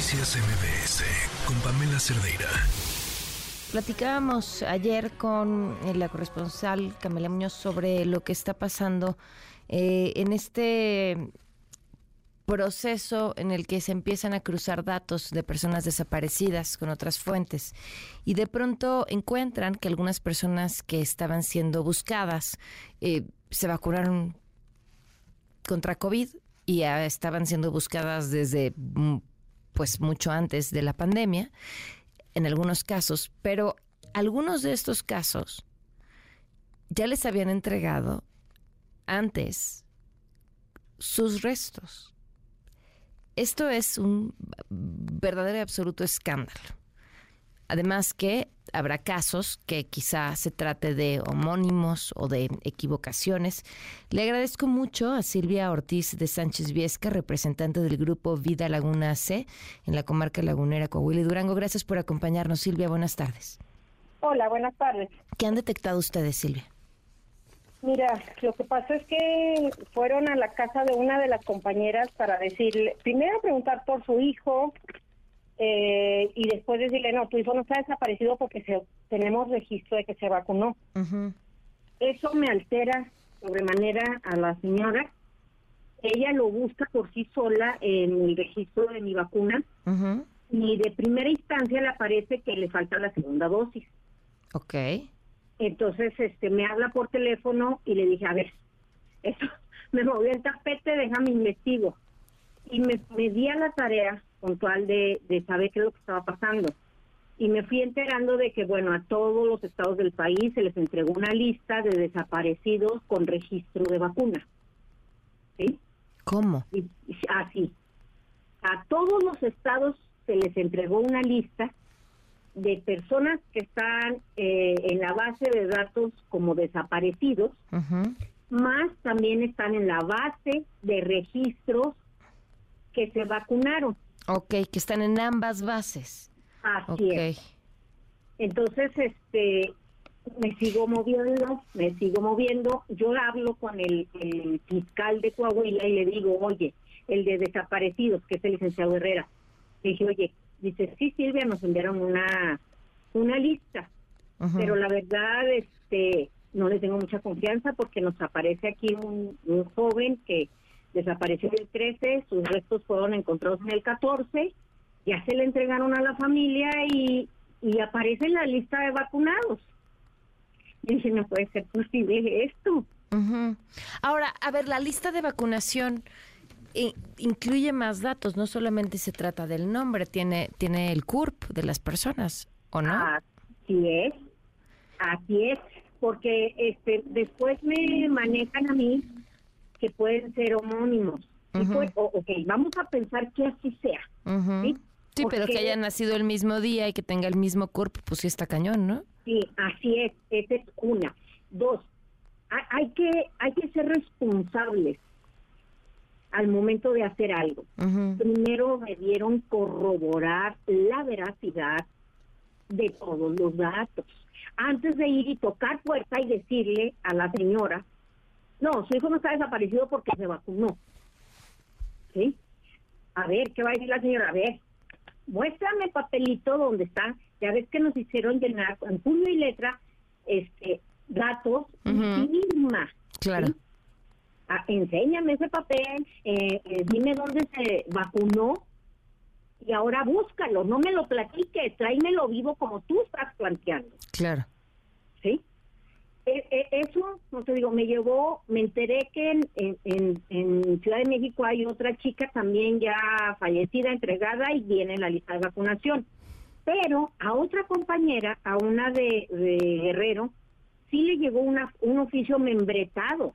Noticias MBS con Pamela Cerdeira. Platicábamos ayer con eh, la corresponsal Camila Muñoz sobre lo que está pasando eh, en este proceso en el que se empiezan a cruzar datos de personas desaparecidas con otras fuentes y de pronto encuentran que algunas personas que estaban siendo buscadas eh, se vacunaron contra COVID y estaban siendo buscadas desde mm, pues mucho antes de la pandemia en algunos casos, pero algunos de estos casos ya les habían entregado antes sus restos. Esto es un verdadero y absoluto escándalo. Además que habrá casos que quizá se trate de homónimos o de equivocaciones. Le agradezco mucho a Silvia Ortiz de Sánchez Viesca, representante del grupo Vida Laguna C en la comarca lagunera Coahuila y Durango. Gracias por acompañarnos, Silvia. Buenas tardes. Hola, buenas tardes. ¿Qué han detectado ustedes, Silvia? Mira, lo que pasa es que fueron a la casa de una de las compañeras para decirle, primero preguntar por su hijo, eh, y después decirle, no, tu hijo no está desaparecido porque se, tenemos registro de que se vacunó. Eso me altera sobremanera a la señora. Ella lo busca por sí sola en el registro de mi vacuna y de primera instancia le aparece que le falta la segunda dosis. Ok. Entonces este me habla por teléfono y le dije, a ver, eso me movió el tapete, déjame investigo. Y me, me di a la tarea puntual de, de saber qué es lo que estaba pasando. Y me fui enterando de que, bueno, a todos los estados del país se les entregó una lista de desaparecidos con registro de vacuna. ¿Sí? ¿Cómo? así. a todos los estados se les entregó una lista de personas que están eh, en la base de datos como desaparecidos, más también están en la base de registros que se vacunaron. Ok, que están en ambas bases. Así es. Entonces, este, me sigo moviendo, me sigo moviendo. Yo hablo con el, fiscal de Coahuila y le digo, oye, el de desaparecidos, que es el licenciado Herrera. Le dije, oye, dice, sí, Silvia, nos enviaron una, una lista, pero la verdad, este, no le tengo mucha confianza porque nos aparece aquí un, un joven que desapareció el 13, sus restos fueron encontrados en el 14, ya se le entregaron a la familia y, y aparece en la lista de vacunados. Y dije, no puede ser posible esto. Ahora, a ver, la lista de vacunación eh, incluye más datos, no solamente se trata del nombre, tiene, tiene el CURP de las personas, ¿o no? Así es, así es, porque este después me manejan a mí que pueden ser homónimos. ok, vamos a pensar que así sea. ¿sí? pero que haya nacido el mismo día y que tenga el mismo cuerpo, pues sí está cañón, ¿no? Sí, así es, esa es una. Dos, hay que, hay que ser responsables al momento de hacer algo. Primero debieron corroborar la veracidad de todos los datos. Antes de ir y tocar puerta y decirle a la señora, no, su hijo no está desaparecido porque se vacunó. ¿Sí? A ver, ¿qué va a decir la señora? A ver, muéstrame el papelito donde está. Ya ves que nos hicieron llenar con puño y letra este datos y firma. Claro. Ah, enséñame ese papel, eh, eh, dime dónde se vacunó y ahora búscalo, no me lo platiques, tráemelo vivo como tú estás planteando. Claro. ¿Sí? Eh, eh, eso, no te digo, me llevó, me enteré que en, Ciudad de México hay otra chica también ya fallecida, entregada y viene en la lista de vacunación. Pero a otra compañera, a una de, Guerrero, sí le llegó una, un oficio membretado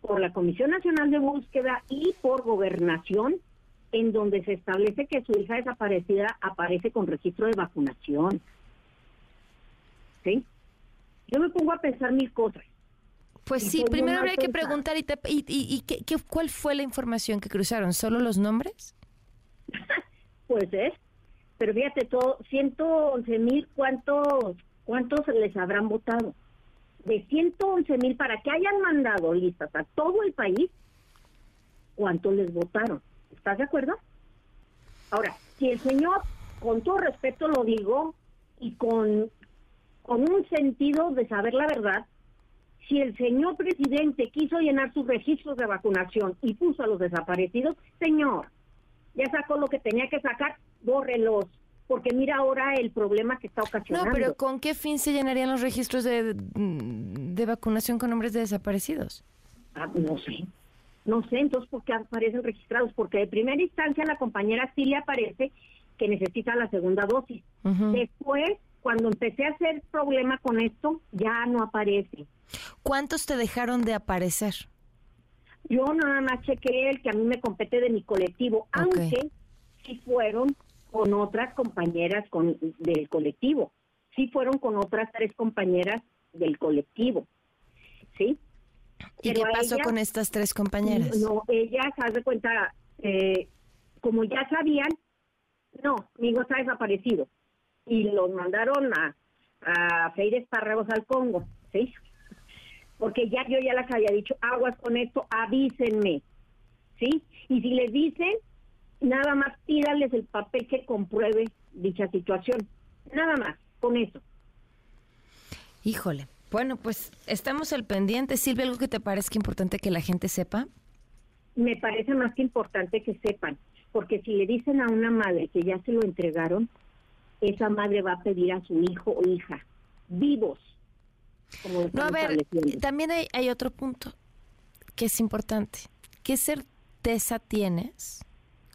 por la Comisión Nacional de Búsqueda y por Gobernación, en donde se establece que su hija desaparecida aparece con registro de vacunación. ¿Sí? Yo me pongo a pensar mil cosas. Pues sí, primero habría que preguntar, ¿y, y, qué, cuál fue la información que cruzaron? ¿Solo los nombres? pues es, pero fíjate, todo, 111 mil, ¿cuántos, ¿cuántos les habrán votado? De 111 mil, para que hayan mandado listas a todo el país, ¿cuántos les votaron? ¿Estás de acuerdo? Ahora, si el señor, con todo respeto lo digo, y con, con un sentido de saber la verdad, si el señor presidente quiso llenar sus registros de vacunación y puso a los desaparecidos, señor, ya sacó lo que tenía que sacar, bórrelos, porque mira ahora el problema que está ocasionando. No, pero ¿con qué fin se llenarían los registros de, de vacunación con nombres de desaparecidos? Ah, no sé. No sé, entonces, ¿por qué aparecen registrados? Porque de primera instancia la compañera sí le aparece que necesita la segunda dosis. Después, cuando empecé a hacer problema con esto, ya no aparece. ¿Cuántos te dejaron de aparecer? Yo nada más chequé el que a mí me compete de mi colectivo, aunque sí fueron con otras compañeras con, del colectivo. Sí fueron con otras tres compañeras del colectivo. ¿Sí? ¿Y qué pasó con estas tres compañeras? No, ellas, haz de cuenta, eh, como ya sabían, no, mi hijo está desaparecido. Y los mandaron a, a Freire Espárragos al Congo, ¿sí? Porque ya yo ya les había dicho, aguas con esto, avísenme, ¿sí? Y si les dicen, nada más tírales el papel que compruebe dicha situación. Nada más, con eso. Híjole. Bueno, pues estamos al pendiente. Silvia, ¿algo que te parezca importante que la gente sepa? Me parece más que importante que sepan, porque si le dicen a una madre que ya se lo entregaron, esa madre va a pedir a su hijo o hija vivos. Como no, a ver, también hay, hay otro punto que es importante. ¿Qué certeza tienes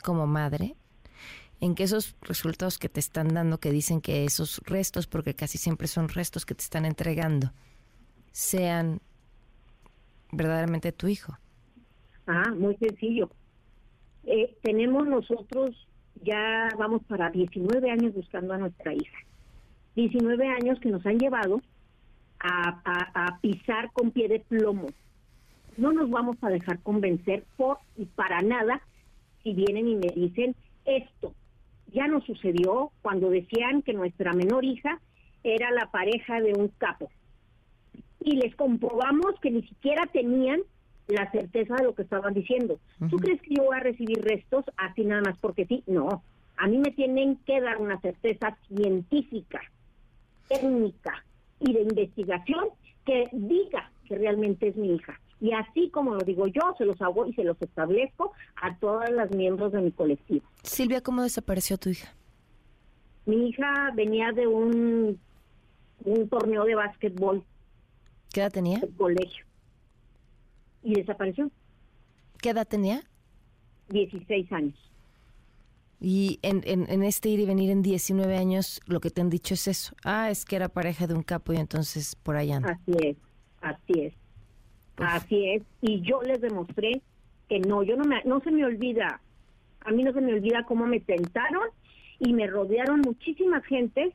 como madre en que esos resultados que te están dando, que dicen que esos restos, porque casi siempre son restos que te están entregando, sean verdaderamente tu hijo? Ah, muy sencillo. Eh, tenemos nosotros, ya vamos para 19 años buscando a nuestra hija. 19 años que nos han llevado a, pisar con pie de plomo. No nos vamos a dejar convencer por y para nada si vienen y me dicen esto. Ya nos sucedió cuando decían que nuestra menor hija era la pareja de un capo. Y les comprobamos que ni siquiera tenían la certeza de lo que estaban diciendo. ¿Tú crees que yo voy a recibir restos así nada más porque sí? No. A mí me tienen que dar una certeza científica, técnica y de investigación que diga que realmente es mi hija. Y así como lo digo yo, se los hago y se los establezco a todas las miembros de mi colectivo. Silvia, ¿cómo desapareció tu hija? Mi hija venía de un, un torneo de básquetbol. ¿Qué edad tenía? El colegio. Y desapareció. ¿Qué edad tenía? 16 años. Y en, en, en, este ir y venir en 19 años, lo que te han dicho es eso. Ah, es que era pareja de un capo y entonces por allá anda. Así es, así es. Así es, y yo les demostré que no, yo no me, no se me olvida, a mí no se me olvida cómo me tentaron y me rodearon muchísima gente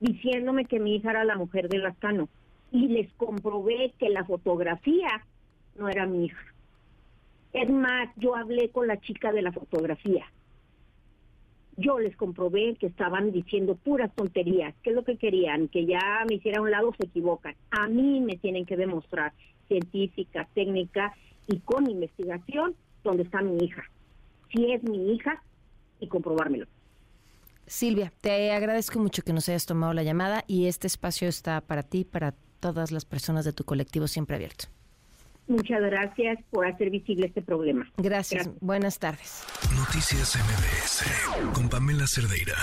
diciéndome que mi hija era la mujer de Lascano y les comprobé que la fotografía no era mi hija. Es más, yo hablé con la chica de la fotografía. Yo les comprobé que estaban diciendo puras tonterías. ¿Qué es lo que querían? Que ya me hiciera un lado, se equivocan. A mí me tienen que demostrar científica, técnica y con investigación dónde está mi hija. Si es mi hija y comprobármelo. Silvia, te agradezco mucho que nos hayas tomado la llamada y este espacio está para ti, para todas las personas de tu colectivo siempre abierto. Muchas gracias por hacer visible este problema. Gracias. gracias. Buenas tardes. Noticias MBS con Pamela Cerdeira.